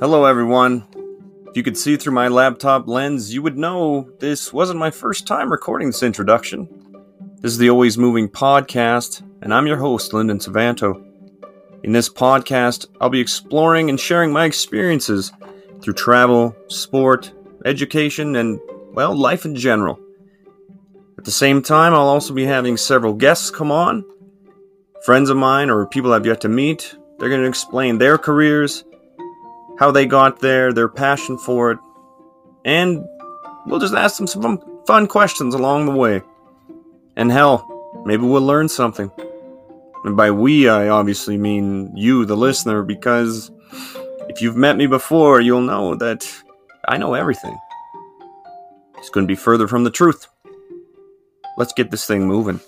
Hello, everyone. If you could see through my laptop lens, you would know this wasn't my first time recording this introduction. This is the Always Moving podcast, and I'm your host, Lyndon Suvanto. In this podcast, I'll be exploring and sharing my experiences through travel, sport, education, and, well, life in general. At the same time, I'll also be having several guests come on, friends of mine or people I've yet to meet. They're going to explain their careers, how they got there, their passion for it, and we'll just ask them some fun questions along the way. And hell, maybe we'll learn something. And by we, I obviously mean you, the listener, because if you've met me before, you'll know that I know everything. It's going to be further from the truth. Let's get this thing moving.